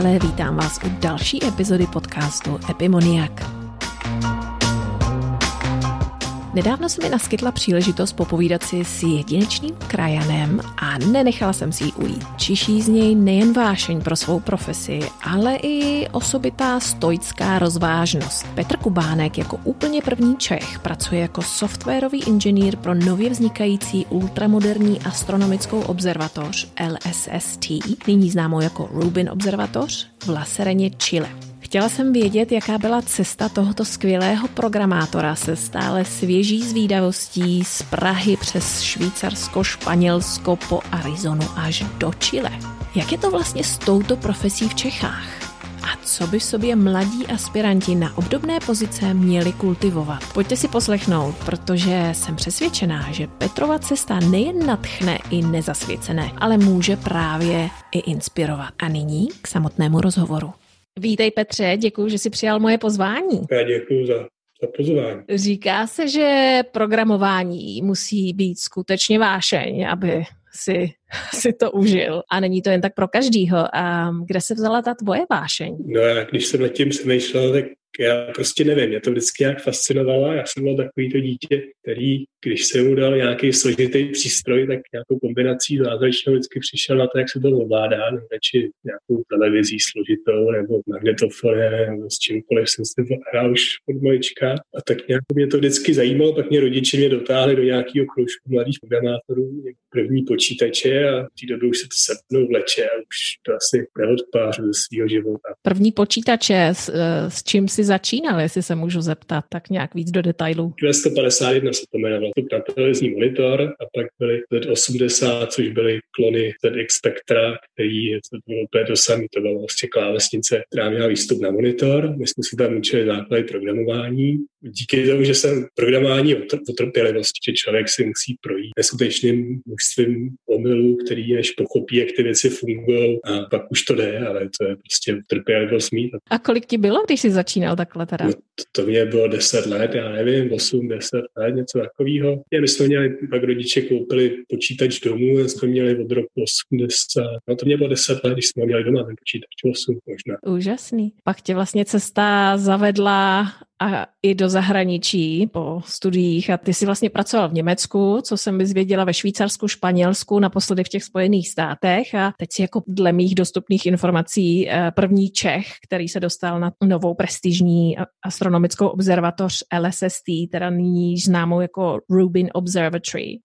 Přátelé, vítám vás u další epizody podcastu Epimoniak. Nedávno se mi naskytla příležitost popovídat si s jedinečným krajanem a nenechala jsem si ji ujít. Čiší z něj nejen vášeň pro svou profesi, ale i osobitá stoická rozvážnost. Petr Kubánek jako úplně první Čech pracuje jako softwarový inženýr pro nově vznikající ultramoderní astronomickou observatoř LSST, nyní známou jako Rubin observatoř v Lasereně, Chile. Chtěla jsem vědět, jaká byla cesta tohoto skvělého programátora se stále svěží zvídavostí z Prahy přes Švýcarsko, Španělsko po Arizonu až do Chile. Jak je to vlastně s touto profesí v Čechách? A co by v sobě mladí aspiranti na obdobné pozice měli kultivovat? Pojďte si poslechnout, protože jsem přesvědčená, že Petrova cesta nejen natchne i nezasvěcené, ale může právě i inspirovat. A nyní k samotnému rozhovoru. Vítej Petře, děkuji, že jsi přijal moje pozvání. Já děkuji za, za pozvání. Říká se, že programování musí být skutečně vášeň, aby si, si to užil. A není to jen tak pro každýho. A kde se vzala ta tvoje vášeň? No já, když jsem nad tím přemýšlel, tak já prostě nevím, mě to vždycky nějak fascinovalo. Já jsem byl takový to dítě, který, když se mu dal nějaký složitý přístroj, tak nějakou kombinací zázračnou vždycky přišel na to, jak se to ovládá, radši nějakou televizí složitou nebo magnetofonem nebo s čímkoliv jsem to hrál už od malička. A tak nějak mě to vždycky zajímalo, pak mě rodiče mě dotáhli do nějakého kroužku mladých programátorů, první počítače a v té době už se to se mnou vleče a už to asi neodpářu ze svého života. První počítače, s, eh, s čím si začínal, jestli se můžu zeptat, tak nějak víc do detailů. 251 se to jmenovalo, to televizní monitor a pak byly Z80, což byly klony ZX Spectra, který to bylo úplně to samé, to byla vlastně klávesnice, která měla výstup na monitor. My jsme si tam učili základy programování. Díky tomu, že jsem programování o trpělivosti, že člověk si musí projít neskutečným množstvím omylů, který než pochopí, jak ty věci fungují a pak už to jde, ale to je prostě trpělivost mít. A kolik ti bylo, když jsi začínal takhle teda? No, to, to mě bylo 10 let, já nevím, 8, 10 let, něco takového. My jsme měli, pak rodiče koupili počítač domů, jsme měli od roku 80, no to mě bylo 10 let, když jsme měli doma ten počítač, 8 možná. Úžasný. Pak tě vlastně cesta zavedla a i do zahraničí po studiích a ty si vlastně pracoval v Německu, co jsem vyzvěděla ve Švýcarsku, Španělsku, naposledy v těch Spojených státech a teď si jako dle mých dostupných informací eh, první Čech, který se dostal na novou prestižní astronomickou observatoř LSST, teda nyní známou jako Rubin Observatory.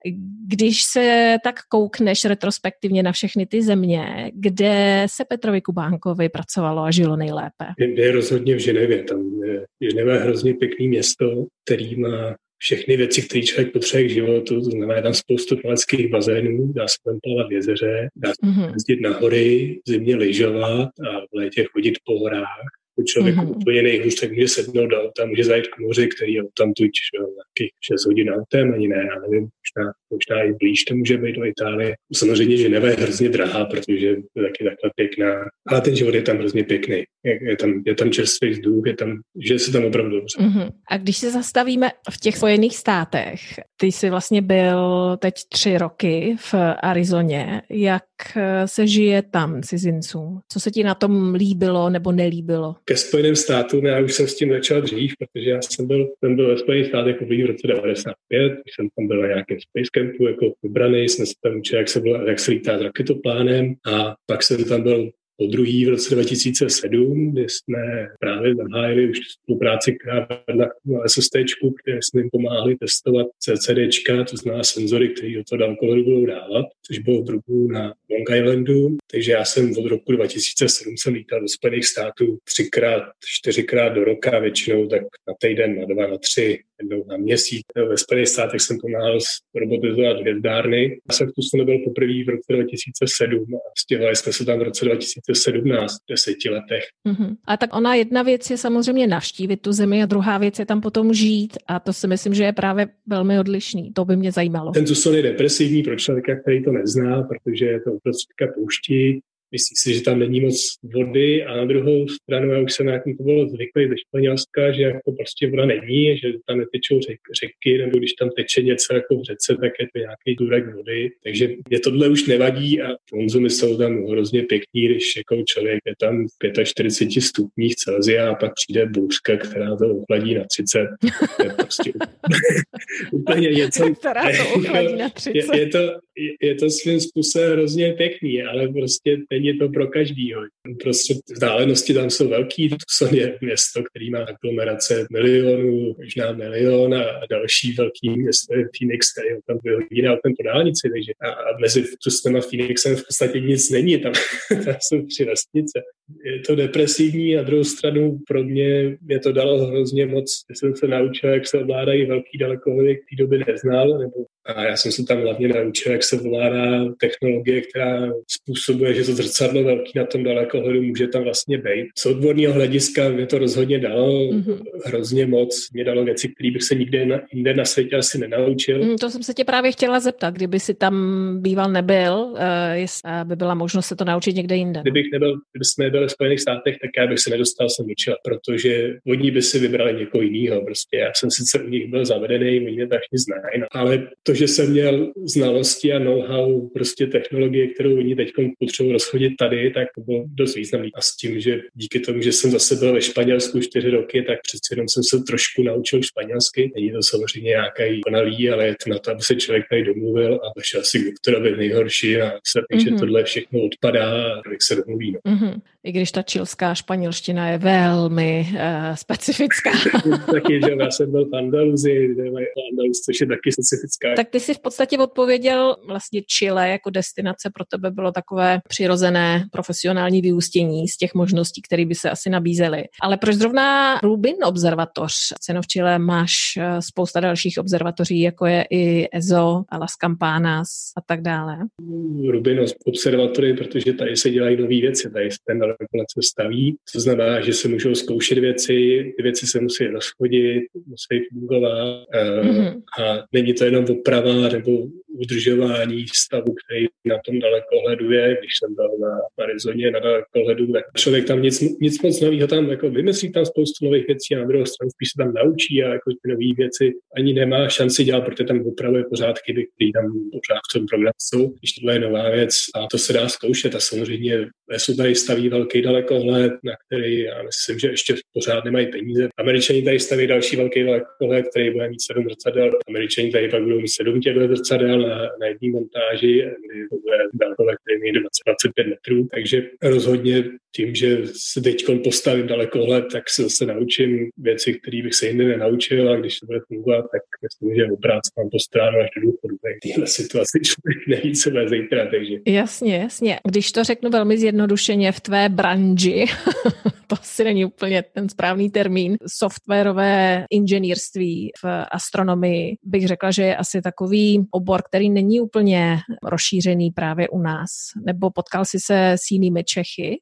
Když se tak koukneš retrospektivně na všechny ty země, kde se Petrovi Kubánkovi pracovalo a žilo nejlépe? Je rozhodně v Ženevě, tam je Ženeva hrozně pěkný město, který má všechny věci, které člověk potřebuje k životu, to znamená tam spoustu plaveckých bazénů, dá se tam plavat v jezeře, dá se mm-hmm. jezdit na hory, v zimě lyžovat a v létě chodit po horách člověk mm-hmm. úplně nejhůř, tak může sednout do auta, může zajít k moři, který je tam tu nějakých 6 hodin autem, ani ne, já nevím, možná, možná i blíž to může být do Itálie. Samozřejmě, že neve je hrozně drahá, protože je taky takhle pěkná, ale ten život je tam hrozně pěkný. Je, je tam, je tam čerstvý vzduch, je tam, že se tam opravdu dobře. Mm-hmm. A když se zastavíme v těch Spojených státech, ty jsi vlastně byl teď tři roky v Arizoně, jak se žije tam cizincům? Co se ti na tom líbilo nebo nelíbilo? Ke Spojeným státům, já už jsem s tím začal dřív, protože já jsem byl, jsem byl ve Spojených státech poprvé v roce 95, když jsem tam byl na nějakém space campu jako vybraný, jsme se tam učili, jak se, byl, jak se lítá s raketoplánem a pak jsem tam byl po druhý v roce 2007, kdy jsme právě zahájili už spolupráci, která k SST, kde jsme jim pomáhali testovat CCD, to znamená senzory, které do toho dalekohledu budou dávat, což bylo v druhu na Long Islandu. Takže já jsem od roku 2007 jsem lítal do Spojených států třikrát, čtyřikrát do roka, většinou tak na týden, na dva, na tři, jednou na měsíc. Ve Spojených státech jsem pomáhal robotizovat hvězdárny. Já jsem tu nebyl poprvé v roce 2007 a stěhovali jsme se tam v roce 2017, deseti letech. Mm-hmm. A tak ona jedna věc je samozřejmě navštívit tu zemi a druhá věc je tam potom žít a to si myslím, že je právě velmi odlišný. To by mě zajímalo. Ten Tucson je depresivní pro člověka, který to nezná, protože je to uprostředka poušti, myslí si, že tam není moc vody a na druhou stranu já už jsem nějakým to bylo zvyklý ze Španělska, že jako prostě voda není, že tam netečou řek, řeky, nebo když tam teče něco jako v řece, tak je to nějaký důrek vody. Takže mě tohle už nevadí a konzumy jsou tam hrozně pěkný, když jako člověk je tam v 45 stupních Celsia a pak přijde bouřka, která to ochladí na 30. To je prostě úplně něco. Která to ochladí na 30. Je, je, to, je, je to svým způsobem hrozně pěkný, ale prostě není to pro každýho. Prostě vzdálenosti tam jsou velký, to je město, který má aglomerace milionů, možná milion a další velký město je Phoenix, který ho tam vyhodí na ten po dálnici, takže a, mezi Tustem a Phoenixem v podstatě nic není, tam, tam jsou tři vesnice. Je to depresivní a druhou stranu pro mě mě to dalo hrozně moc, jsem se naučil, jak se ovládají velký dalekohody, který doby neznal, nebo a já jsem se tam hlavně naučil, jak se ovládá technologie, která způsobuje, že to zrcadlo velký na tom dalekohledu může tam vlastně být. Z odborného hlediska mě to rozhodně dalo mm-hmm. hrozně moc. Mě dalo věci, které bych se nikde na, jinde na světě asi nenaučil. Mm, to jsem se tě právě chtěla zeptat, kdyby si tam býval nebyl, uh, jestli by byla možnost se to naučit někde jinde. Kdybych nebyl, kdyby jsme nebyli v Spojených státech, tak já bych se nedostal sem učit, protože oni by si vybrali někoho jiného. Prostě já jsem sice u nich byl zavedený, oni mě tak znají, no. ale to, že jsem měl znalosti a know-how prostě technologie, kterou oni teď potřebují rozchodit tady, tak to bylo dost významný. A s tím, že díky tomu, že jsem zase byl ve Španělsku čtyři roky, tak přeci jenom jsem se trošku naučil španělsky. Není to samozřejmě nějaký konalý, ale je to na to, aby se člověk tady domluvil a došel si k doktorovi nejhorší a se mm-hmm. že tohle všechno odpadá a člověk se domluví. No. Mm-hmm. I když ta čilská španělština je velmi uh, specifická. taky, že já jsem byl v Andaluzi, Andaluz, což je taky specifická. Tak ty si v podstatě odpověděl vlastně Chile jako destinace pro tebe bylo takové přirozené profesionální vyústění z těch možností, které by se asi nabízely. Ale proč zrovna Rubin observatoř? Ceno v Chile máš eh, spousta dalších observatoří, jako je i EZO, Las Campanas a tak dále. Rubin observatory, protože tady se dělají nové věci, tady se ten regulace staví, to znamená, že se můžou zkoušet věci, ty věci se musí rozchodit, musí fungovat mm-hmm. a není to jenom oprava nebo udržování stavu, který na tom dalekohledu je. Když jsem byl na Arizoně na dalekohledu, tak člověk tam nic, nic moc nového tam jako vymyslí tam spoustu nových věcí a na druhou stranu spíš se tam naučí a jako ty nové věci ani nemá šanci dělat, protože tam opravuje pořád chyby, které tam pořád v tom programu jsou. Když tohle je nová věc a to se dá zkoušet a samozřejmě jsou tady staví velký dalekohled, na který já myslím, že ještě pořád nemají peníze. Američani tady staví další velký dalekohled, který bude mít sedm zrcadel. Američani tady pak budou mít sedm těchto zrcadel na, na jedné montáži, kdy to bude dálkové, který je 25 metrů, takže rozhodně tím, že se teď postavím dalekohled, tak se zase naučím věci, které bych se jinde nenaučil a když to bude fungovat, tak myslím, že obrát mám to stránu až do důchodu. Tak téhle situaci člověk neví, co bude zítra. Takže. Jasně, jasně. Když to řeknu velmi zjednodušeně v tvé branži, to asi není úplně ten správný termín, softwarové inženýrství v astronomii, bych řekla, že je asi takový obor, který není úplně rozšířený právě u nás. Nebo potkal jsi se s jinými Čechy?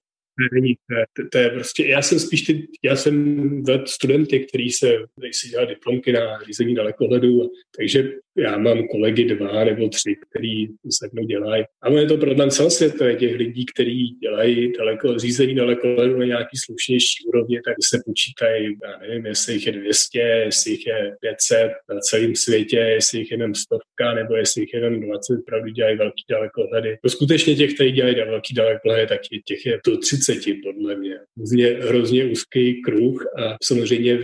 Není, to, to, je prostě, já jsem spíš, ty, já jsem vedl studenty, který se, který si dělá diplomky na řízení dalekohledu, takže já mám kolegy dva nebo tři, který se mnou dělají. A je to problém celosvětové těch lidí, kteří dělají daleko, řízení dalekohledu na nějaký slušnější úrovni, tak se počítají, já nevím, jestli jich je 200, jestli jich je 500 na celém světě, jestli jich je jenom stovka, nebo jestli jich je jenom 20, pravdu dělají velký dalekohledy. To skutečně těch, kteří dělají velký dalekohledy, tak těch je to 30 podle mě. Hrozně, hrozně úzký kruh a samozřejmě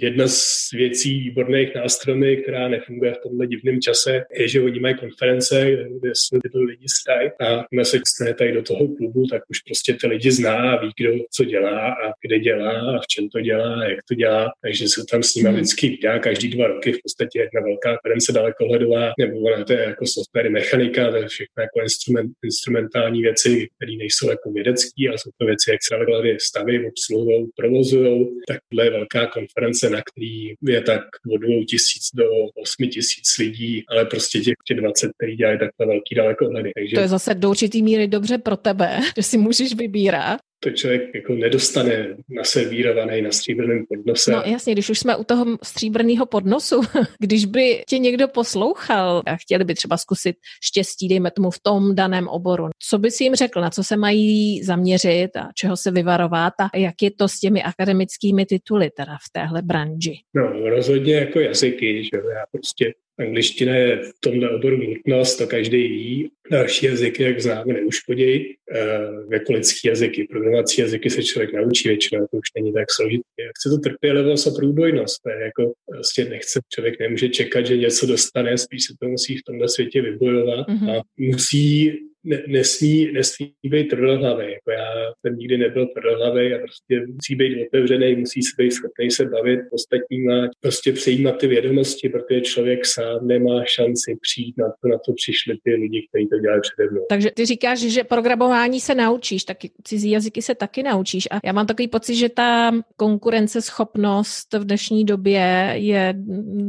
jedna z věcí výborných astronomii, která nefunguje v tomhle divném čase, je, že oni mají konference, kde se tyto lidi stají a my se dostane tady do toho klubu, tak už prostě ty lidi zná a ví, kdo co dělá a kde dělá a v čem to dělá a jak to dělá. Takže se tam s nimi hmm. vždycky vydá každý dva roky v podstatě jedna velká konference dalekohledová, nebo ona to je jako software mechanika, to je všechno jako instrument, instrumentální věci, které nejsou jako vědecké, ale jsou to věci, jak se dalekohledy staví, obsluhují, provozují. Tak tohle je velká konference, na který je tak od 2 tisíc do 8 tisíc lidí, ale prostě těch 20, který dělají takhle velký dalekohledy. Takže... To je zase do určitý míry dobře pro tebe, že si můžeš vybírat. To člověk jako nedostane naservírovaný na stříbrném podnose. No jasně, když už jsme u toho stříbrného podnosu, když by tě někdo poslouchal a chtěli by třeba zkusit štěstí, dejme tomu v tom daném oboru, co by si jim řekl, na co se mají zaměřit a čeho se vyvarovat a jak je to s těmi akademickými tituly teda v téhle branži? No rozhodně jako jazyky, že já prostě Angličtina je v tomhle oboru nutnost, to každý ví. Další jazyky, jak známe, neuškodějí. E, jako lidský jazyky, programovací jazyky se člověk naučí většinou, to už není tak složité. Chce to trpělivost a průbojnost. To je jako, prostě nechce, člověk nemůže čekat, že něco dostane, spíš se to musí v tomhle světě vybojovat mm-hmm. a musí ne, nesmí, nesmí být tvrdohlavý. Jako já jsem nikdy nebyl tvrdohlavý a prostě musí být otevřený, musí se být schopný se bavit ostatníma, prostě přijímat ty vědomosti, protože člověk sám nemá šanci přijít na to, na to přišli ty lidi, kteří to dělají přede mnou. Takže ty říkáš, že programování se naučíš, tak cizí jazyky se taky naučíš a já mám takový pocit, že ta konkurenceschopnost v dnešní době je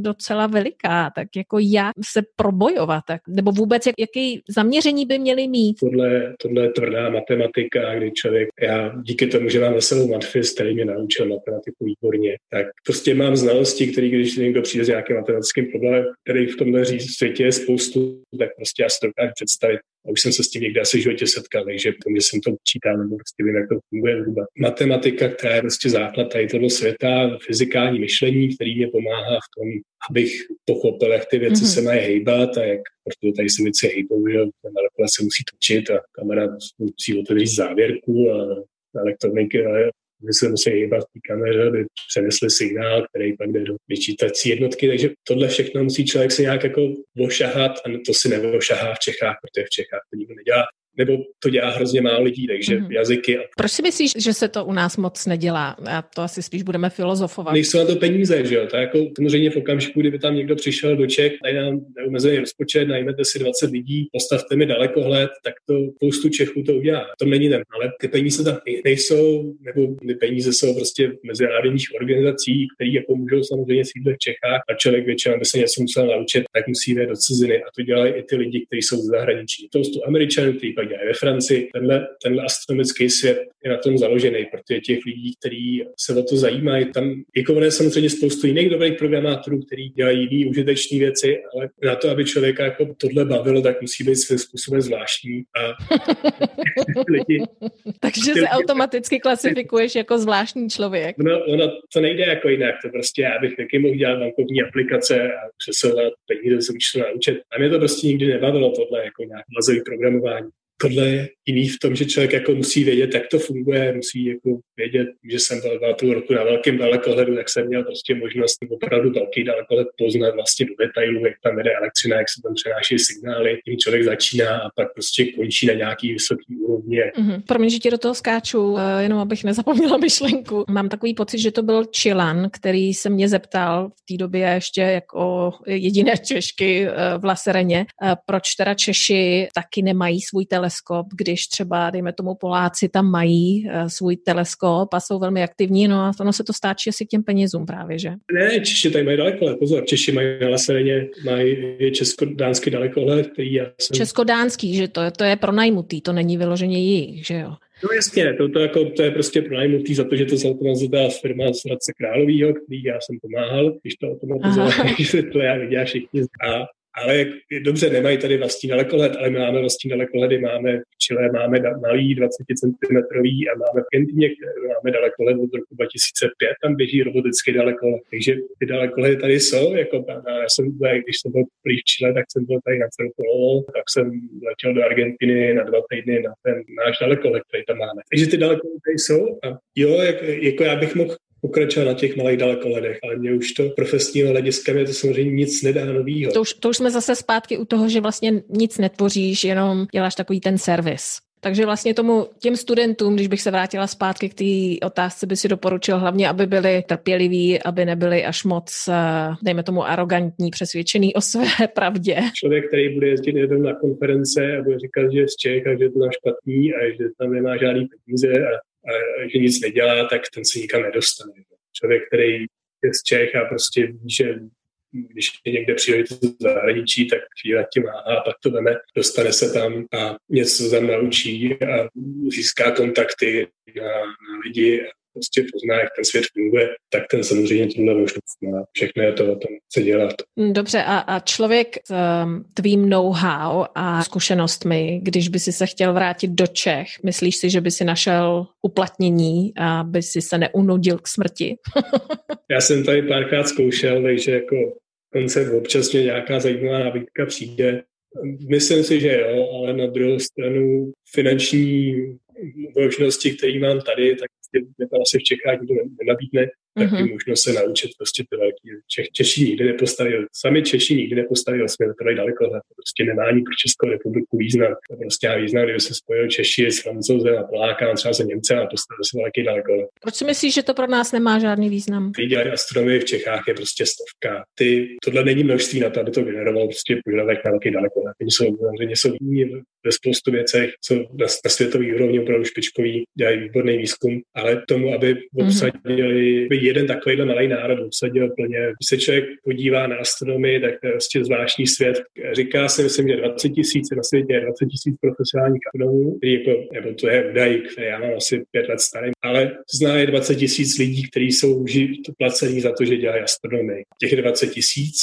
docela veliká, tak jako jak se probojovat, tak, nebo vůbec jak, jaký zaměření by měli mít. Tohle, tohle je tvrdá matematika, kdy člověk, já díky tomu, že mám za sebou matfis, který mě naučil matematiku výborně, tak prostě mám znalosti, které když někdo přijde s nějakým matematickým problémem, který v tomhle světě je spoustu, tak prostě já si to představit. A už jsem se s tím někde asi v životě setkal, takže tomu, že jsem to počítal, nebo prostě vím, jak to funguje zhruba. Matematika, která je prostě základ tady toho světa, fyzikální myšlení, který mě pomáhá v tom, abych pochopil, jak ty věci mm-hmm. se mají hejbat a jak protože tady se věci hejbou, že na se musí točit a kamera musí otevřít závěrku a elektroniky že se musí hýbat v té kameře, aby přenesli signál, který pak jde do vyčítací jednotky. Takže tohle všechno musí člověk si nějak jako ošahat a to si neošahá v Čechách, protože v Čechách to nikdo nedělá nebo to dělá hrozně málo lidí, takže mm-hmm. jazyky. Proč si myslíš, že se to u nás moc nedělá? A to asi spíš budeme filozofovat. Nejsou na to peníze, že jo? To jako samozřejmě v okamžiku, kdyby tam někdo přišel do Čech, tady nám neumezený rozpočet, najmete si 20 lidí, postavte mi dalekohled, tak to spoustu Čechů to udělá. To není ten, ale ty peníze tam nejsou, nebo ty peníze jsou prostě v mezinárodních organizacích, které jako můžou samozřejmě sídlit v Čechách a člověk většinou, by se něco musel naučit, tak musí jít do ciziny a to dělají i ty lidi, kteří jsou v zahraničí. To jsou Američanů, kteří dělají ve Francii. Tenhle, tenhle astronomický svět je na tom založený, protože těch lidí, kteří se o to zajímají, tam jako je samozřejmě spoustu jiných dobrých programátorů, kteří dělají jiné užitečné věci, ale na to, aby člověka jako tohle bavilo, tak musí být svým způsobem zvláštní. A lidi, Takže se automaticky klasifikuješ jako zvláštní člověk. No, ono to nejde jako jinak. To prostě já bych taky mohl dělat bankovní aplikace a přesouvat peníze, se můžu naučit. A mě to prostě nikdy nebavilo tohle jako nějak programování tohle je jiný v tom, že člověk jako musí vědět, jak to funguje, musí jako vědět, že jsem byl dva půl roku na velkém dalekohledu, tak jsem měl prostě možnost opravdu velký dalekohled poznat vlastně do detailů, jak tam jde elektřina, jak se tam přenáší signály, tím člověk začíná a pak prostě končí na nějaký vysoký úrovni. Mm-hmm. Promiň, že ti do toho skáču, eh, jenom abych nezapomněla myšlenku. Mám takový pocit, že to byl Čilan, který se mě zeptal v té době ještě jako jediné Češky eh, v Lasereně, eh, proč teda Češi taky nemají svůj teleskop, když třeba, dejme tomu, Poláci tam mají svůj teleskop a jsou velmi aktivní, no a ono se to stáčí asi k těm penězům právě, že? Ne, Češi tady mají dalekohled, pozor, Češi mají na Lasereně, mají česko-dánský dalekohled, který já jsem... Česko-dánský, že to, to je pronajmutý, to není vyloženě jejich, že jo? No jasně, to, to, jako, to je prostě pronajmutý za to, že to zautomatizuje firma z Hradce Královýho, který já jsem pomáhal, když to automatizovali, to já viděl všichni. A ale dobře, nemají tady vlastní dalekohled, ale my máme vlastní dalekohledy, máme v Chile, máme malý 20 cm a máme v Kentíně, máme dalekohled od roku 2005, tam běží robotický dalekohled. Takže ty dalekohledy tady jsou, jako já jsem tady, když jsem byl v Chile, tak jsem byl tady na celou polovou, tak jsem letěl do Argentiny na dva týdny na ten náš dalekohled, který tam máme. Takže ty dalekohledy tady jsou a jo, jak, jako já bych mohl pokračovat na těch malých dalekohledech, ale mě už to profesního hlediska mě to samozřejmě nic nedá novýho. To už, to už jsme zase zpátky u toho, že vlastně nic netvoříš, jenom děláš takový ten servis. Takže vlastně tomu těm studentům, když bych se vrátila zpátky k té otázce, by si doporučil hlavně, aby byli trpěliví, aby nebyli až moc, eh, dejme tomu, arrogantní, přesvědčený o své pravdě. Člověk, který bude jezdit jeden na konference a bude říkat, že je z Čech a že je to špatný a že tam nemá žádný peníze a že nic nedělá, tak ten se nikam nedostane. Člověk, který je z Čech a prostě ví, že když je někde příležitost v zahraničí, tak chvíli tím má a pak to veme, dostane se tam a něco tam naučí a získá kontakty na, na lidi prostě pozná, jak ten svět funguje, tak ten samozřejmě tímhle možnost má. Všechno je to o tom, co dělat. Dobře, a, a člověk s um, tvým know-how a zkušenostmi, když by si se chtěl vrátit do Čech, myslíš si, že by si našel uplatnění a by si se neunudil k smrti? Já jsem tady párkrát zkoušel, takže jako koncept občas mě nějaká zajímavá nabídka přijde. Myslím si, že jo, ale na druhou stranu finanční možnosti, které mám tady, tak to asi v Čechách nikdo nenabídne mm-hmm. taky možnost se naučit prostě ty velký. Čech, Češi nikdy nepostavil, sami Češi nikdy nepostavil jsme to daleko, to prostě nemá ani pro Českou republiku význam. To prostě má význam, kdyby se spojil Češi s Francouzem a Polákem, třeba se Němcem a postavil se velký daleko. Proč si myslíš, že to pro nás nemá žádný význam? Dělají astronomii v Čechách je prostě stovka. Ty, tohle není množství na to, aby to generovalo prostě požadavek na velký daleko. Oni jsou, samozřejmě jsou ve spoustu věcech, co na, na světový úrovni opravdu špičkový, dělají výborný výzkum, ale tomu, aby mhm. obsadili mm-hmm jeden takovýhle malý národ obsadil plně. Když se člověk podívá na astronomii, tak to je prostě zvláštní svět. Říká se, myslím, že 20 tisíc na světě je 20 tisíc profesionálních astronomů, jako, nebo to je údaj, který já mám asi pět let starý, ale zná je 20 tisíc lidí, kteří jsou placení za to, že dělají astronomii. Těch 20 tisíc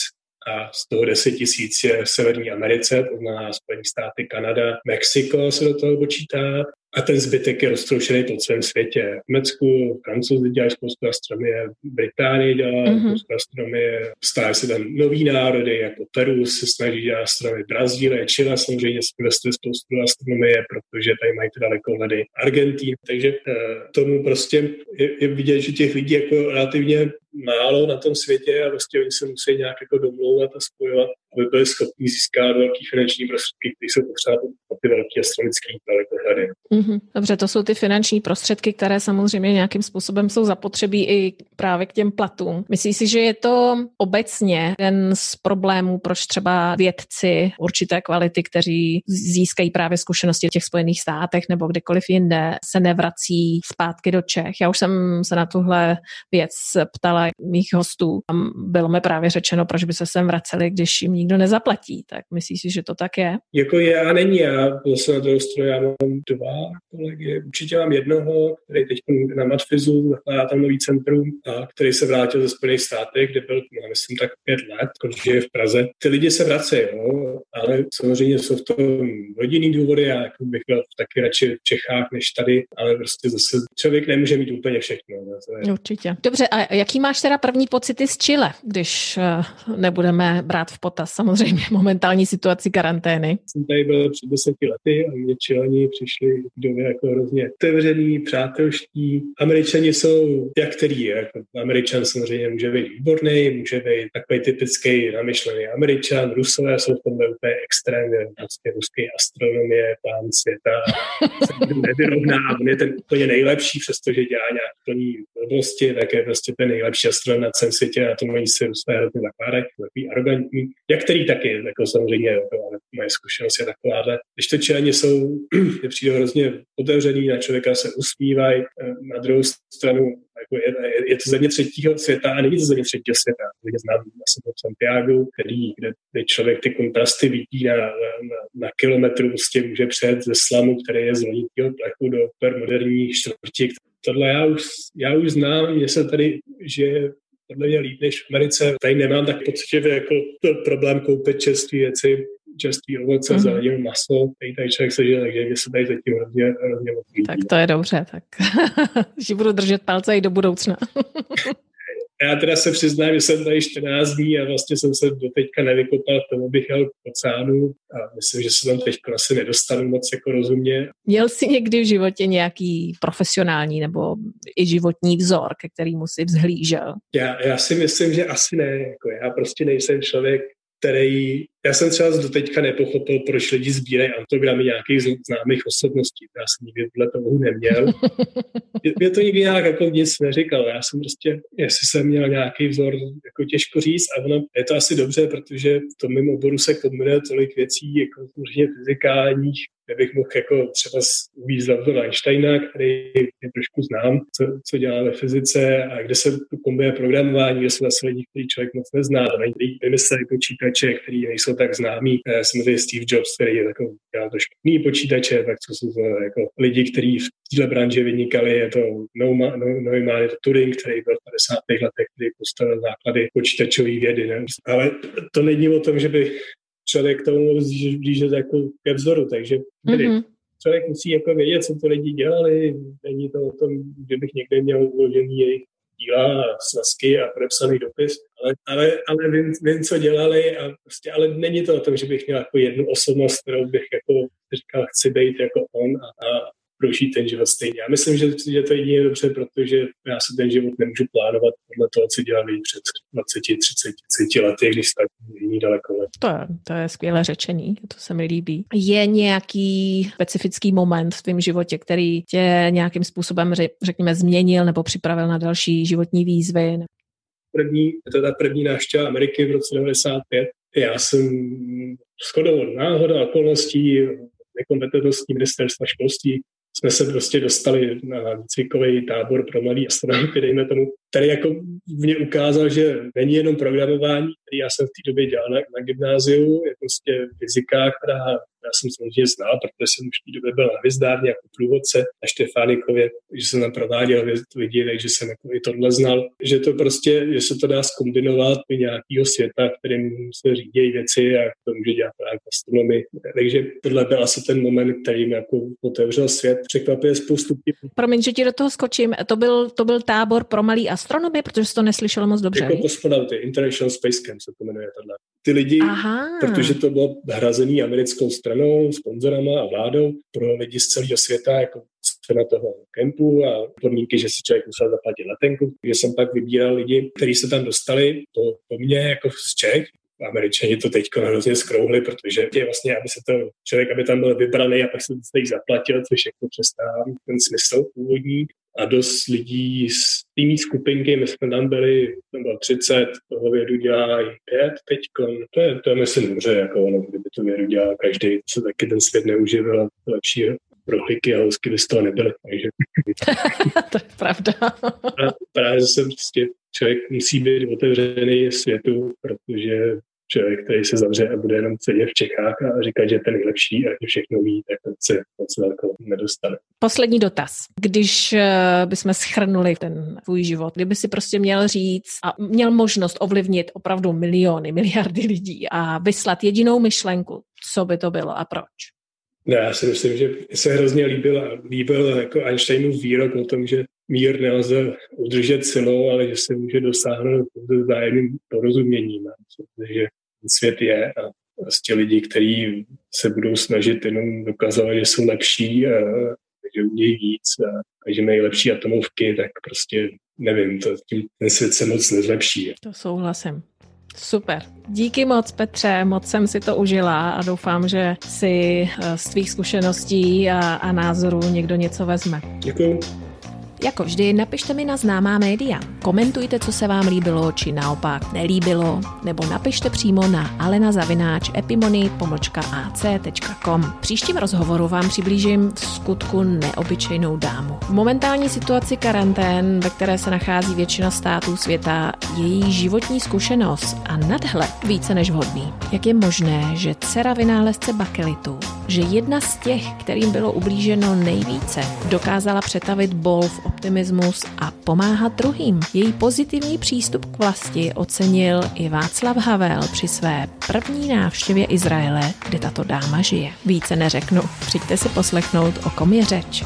a z toho 10 tisíc je v Severní Americe, to znamená Spojené státy, Kanada, Mexiko se do toho počítá a ten zbytek je roztroušený po celém světě. V Německu, Francouzi dělají spoustu astronomie, Británie dělá mm-hmm. spoustu astronomie, stávají se tam nový národy, jako Peru se snaží dělat astronomie, Brazílie, Chile samozřejmě investuje spoustu astronomie, protože tady mají ty dalekohledy Argentín. Takže eh, tomu prostě je, je vidět, že těch lidí jako relativně málo na tom světě a prostě oni se musí nějak jako domlouvat a spojovat, aby byli schopni získat velký finanční prostředky, které jsou potřeba pro ty velké astronomické dalekohledy. Mm-hmm. Dobře, to jsou ty finanční prostředky, které samozřejmě nějakým způsobem jsou zapotřebí i právě k těm platům. Myslíš si, že je to obecně jeden z problémů, proč třeba vědci určité kvality, kteří získají právě zkušenosti v těch Spojených státech nebo kdekoliv jinde, se nevrací zpátky do Čech? Já už jsem se na tuhle věc ptala mých hostů. Tam bylo mi právě řečeno, proč by se sem vraceli, když jim nikdo nezaplatí. Tak myslíš si, že to tak je? Jako je a není. Já zase na stranu já mám dva kolegy. Určitě mám jednoho, který teď na Matfizu zakládá tam nový centrum, a který se vrátil ze Spojených státech, kde byl, no, myslím, tak pět let, když je v Praze. Ty lidi se vracejí, jo, ale samozřejmě jsou v tom rodinný důvody, já jako bych byl taky radši v Čechách než tady, ale prostě zase člověk nemůže mít úplně všechno. No, je... Určitě. Dobře, a jaký máš teda první pocity z Chile, když eh, nebudeme brát v potaz samozřejmě momentální situaci karantény? Jsem tady byl před deseti lety a mě Čilani přišli do jako hrozně otevřený, přátelští. Američani jsou, jak který. Jako Američan samozřejmě může být výborný, může být takový typický namyšlený Američan, Rusové jsou v tomhle úplně extrémně, vlastně ruský astronomie, pán světa, se nevyrovná, on je ten úplně nejlepší, přestože dělá nějak plný blbosti, tak je prostě ten nejlepší astronom na celém světě a to mají se Rusové hrozně zakládají, takový arrogantní. Jak který taky, jako samozřejmě, jako, ale moje zkušenost je takováhle. Když to čeleni jsou, je přijde hrozně otevřený, na člověka se usmívají, eh, na druhou stranu je, je, to země třetího světa a není to země třetího světa. Já znám asi v Santiago, který, kde, kde člověk ty kontrasty vidí na, na, na kilometru, prostě může přejet ze slamu, který je z loňského plechu do moderní čtvrti. Tohle já už, já už znám, mě se tady, že podle mě líp než v Americe. Tady nemám tak poctivě jako to problém koupit čerstvé věci, čerstvý ovoce, mm-hmm. zeleninu, maso, tady, tady člověk sežije, takže mě se tady zatím hrozně, hrozně moc Tak to je dobře, tak že budu držet palce i do budoucna. Já teda se přiznám, že jsem tady 14 dní a vlastně jsem se do teďka nevykopal k tomu, bych jel k oceánu a myslím, že se tam teď asi nedostanu moc jako rozumně. Měl jsi někdy v životě nějaký profesionální nebo i životní vzor, ke kterému si vzhlížel? Já, já si myslím, že asi ne. Jako já prostě nejsem člověk, který Já jsem třeba do teďka nepochopil, proč lidi sbírají autogramy nějakých známých osobností. Já jsem nikdy tohle toho neměl. Mě to nikdy nějak jako nic neříkal. Já jsem prostě, jestli jsem měl nějaký vzor, jako těžko říct, a ono, je to asi dobře, protože v tom mimo oboru se kombinuje tolik věcí, jako fyzikálních, kde bych mohl jako třeba uvíct do Einsteina, který je trošku znám, co, co dělá ve fyzice a kde se kombinuje programování, kde jsou zase lidi, který člověk moc nezná, a který vymysleli počítače, který nejsou tak známí. Eh, samozřejmě Steve Jobs, který je takový dělá trošku jiný počítače, tak co jsou to jako lidi, kteří v této branži vynikali, je to Neumann, je to Turing, který byl v 50. letech, který postavil základy počítačové vědy. Ne? Ale to není o tom, že by člověk k tomu blíže jako ke vzoru, takže mm-hmm. člověk musí jako vědět, co to lidi dělali, není to o tom, že bych někde měl uložený jejich díla a svazky a podepsaný dopis, ale, ale, ale vím, vím, co dělali a prostě, ale není to o tom, že bych měl jako jednu osobnost, kterou bych jako říkal, chci být jako on a, a prožít ten život stejně. Já myslím, že, že to je dobře, protože já se ten život nemůžu plánovat podle toho, co dělali před 20, 30, 30 lety, když tak jiný daleko let. To je, to je skvěle řečení, to se mi líbí. Je nějaký specifický moment v tvém životě, který tě nějakým způsobem, řekněme, změnil nebo připravil na další životní výzvy? První, to je ta první návštěva Ameriky v roce 95. Já jsem shodou náhoda okolností nekompetentností ministerstva školství jsme se prostě dostali na výcvikový tábor pro mladý astronauty, dejme tomu, který jako mě ukázal, že není jenom programování, který já jsem v té době dělal na, na gymnáziu, je prostě fyzika, která já jsem samozřejmě znal, protože jsem už v té době byl na Hvězdárně jako průvodce na Štefánikově, že jsem tam prováděl lidi, takže jsem jako i tohle znal, že to prostě, že se to dá zkombinovat i nějakého světa, kterým se řídí věci a to může dělat právě astronomy. Takže tohle byl asi ten moment, který mi jako otevřel svět. Překvapuje spoustu Promiň, že ti do toho skočím. To byl, to byl tábor pro malý astronomy, protože jsi to neslyšel moc dobře. Jako kosmonauty, International Space Camp se to jmenuje tohle. Ty lidi, Aha. protože to bylo hrazený americkou stranou, sponzorama a vládou pro lidi z celého světa, jako na toho kempu a podmínky, že si člověk musel zaplatit letenku. Takže jsem pak vybíral lidi, kteří se tam dostali po, po mně jako z Čech, Američani to teď hrozně skrouhli, protože je vlastně, aby se to člověk, aby tam byl vybraný a pak se to teď zaplatil, což jako přestává ten smysl původní a dost lidí z týmí skupinky, my jsme tam byli, tam bylo 30, toho vědu dělá i 5 teď, to je, to je myslím dobře, jako ono, kdyby to vědu dělal každý, co taky ten svět neuživil, lepší prohlíky a housky by z toho nebyly. Takže... to je pravda. a právě jsem prostě člověk musí být otevřený světu, protože člověk, který se zavře a bude jenom sedět v Čechách a říkat, že je ten nejlepší a že všechno ví, tak to se moc velkou nedostane. Poslední dotaz. Když eh, bychom schrnuli ten tvůj život, kdyby si prostě měl říct a měl možnost ovlivnit opravdu miliony, miliardy lidí a vyslat jedinou myšlenku, co by to bylo a proč? Ne, já si myslím, že se hrozně líbil, líbil jako Einsteinův výrok o tom, že mír nelze udržet silou, ale že se může dosáhnout vzájemným porozuměním. Takže svět je a prostě lidi, kteří se budou snažit jenom dokazovat, že jsou lepší, a, že umějí víc a, a že mají lepší atomovky, tak prostě nevím, to, tím ten svět se moc nezlepší. To souhlasím. Super. Díky moc, Petře, moc jsem si to užila a doufám, že si eh, z tvých zkušeností a, a názorů někdo něco vezme. Děkuji. Jako vždy, napište mi na známá média. Komentujte, co se vám líbilo, či naopak nelíbilo, nebo napište přímo na alenazavináč.epimony.ac.com. V příštím rozhovoru vám přiblížím v skutku neobyčejnou dámu. V momentální situaci karantén, ve které se nachází většina států světa, její životní zkušenost a nadhled více než vhodný. Jak je možné, že dcera vynálezce bakelitu, že jedna z těch, kterým bylo ublíženo nejvíce, dokázala přetavit bol v optimismus a pomáhat druhým. Její pozitivní přístup k vlasti ocenil i Václav Havel při své první návštěvě Izraele, kde tato dáma žije. Více neřeknu, přijďte si poslechnout, o kom je řeč.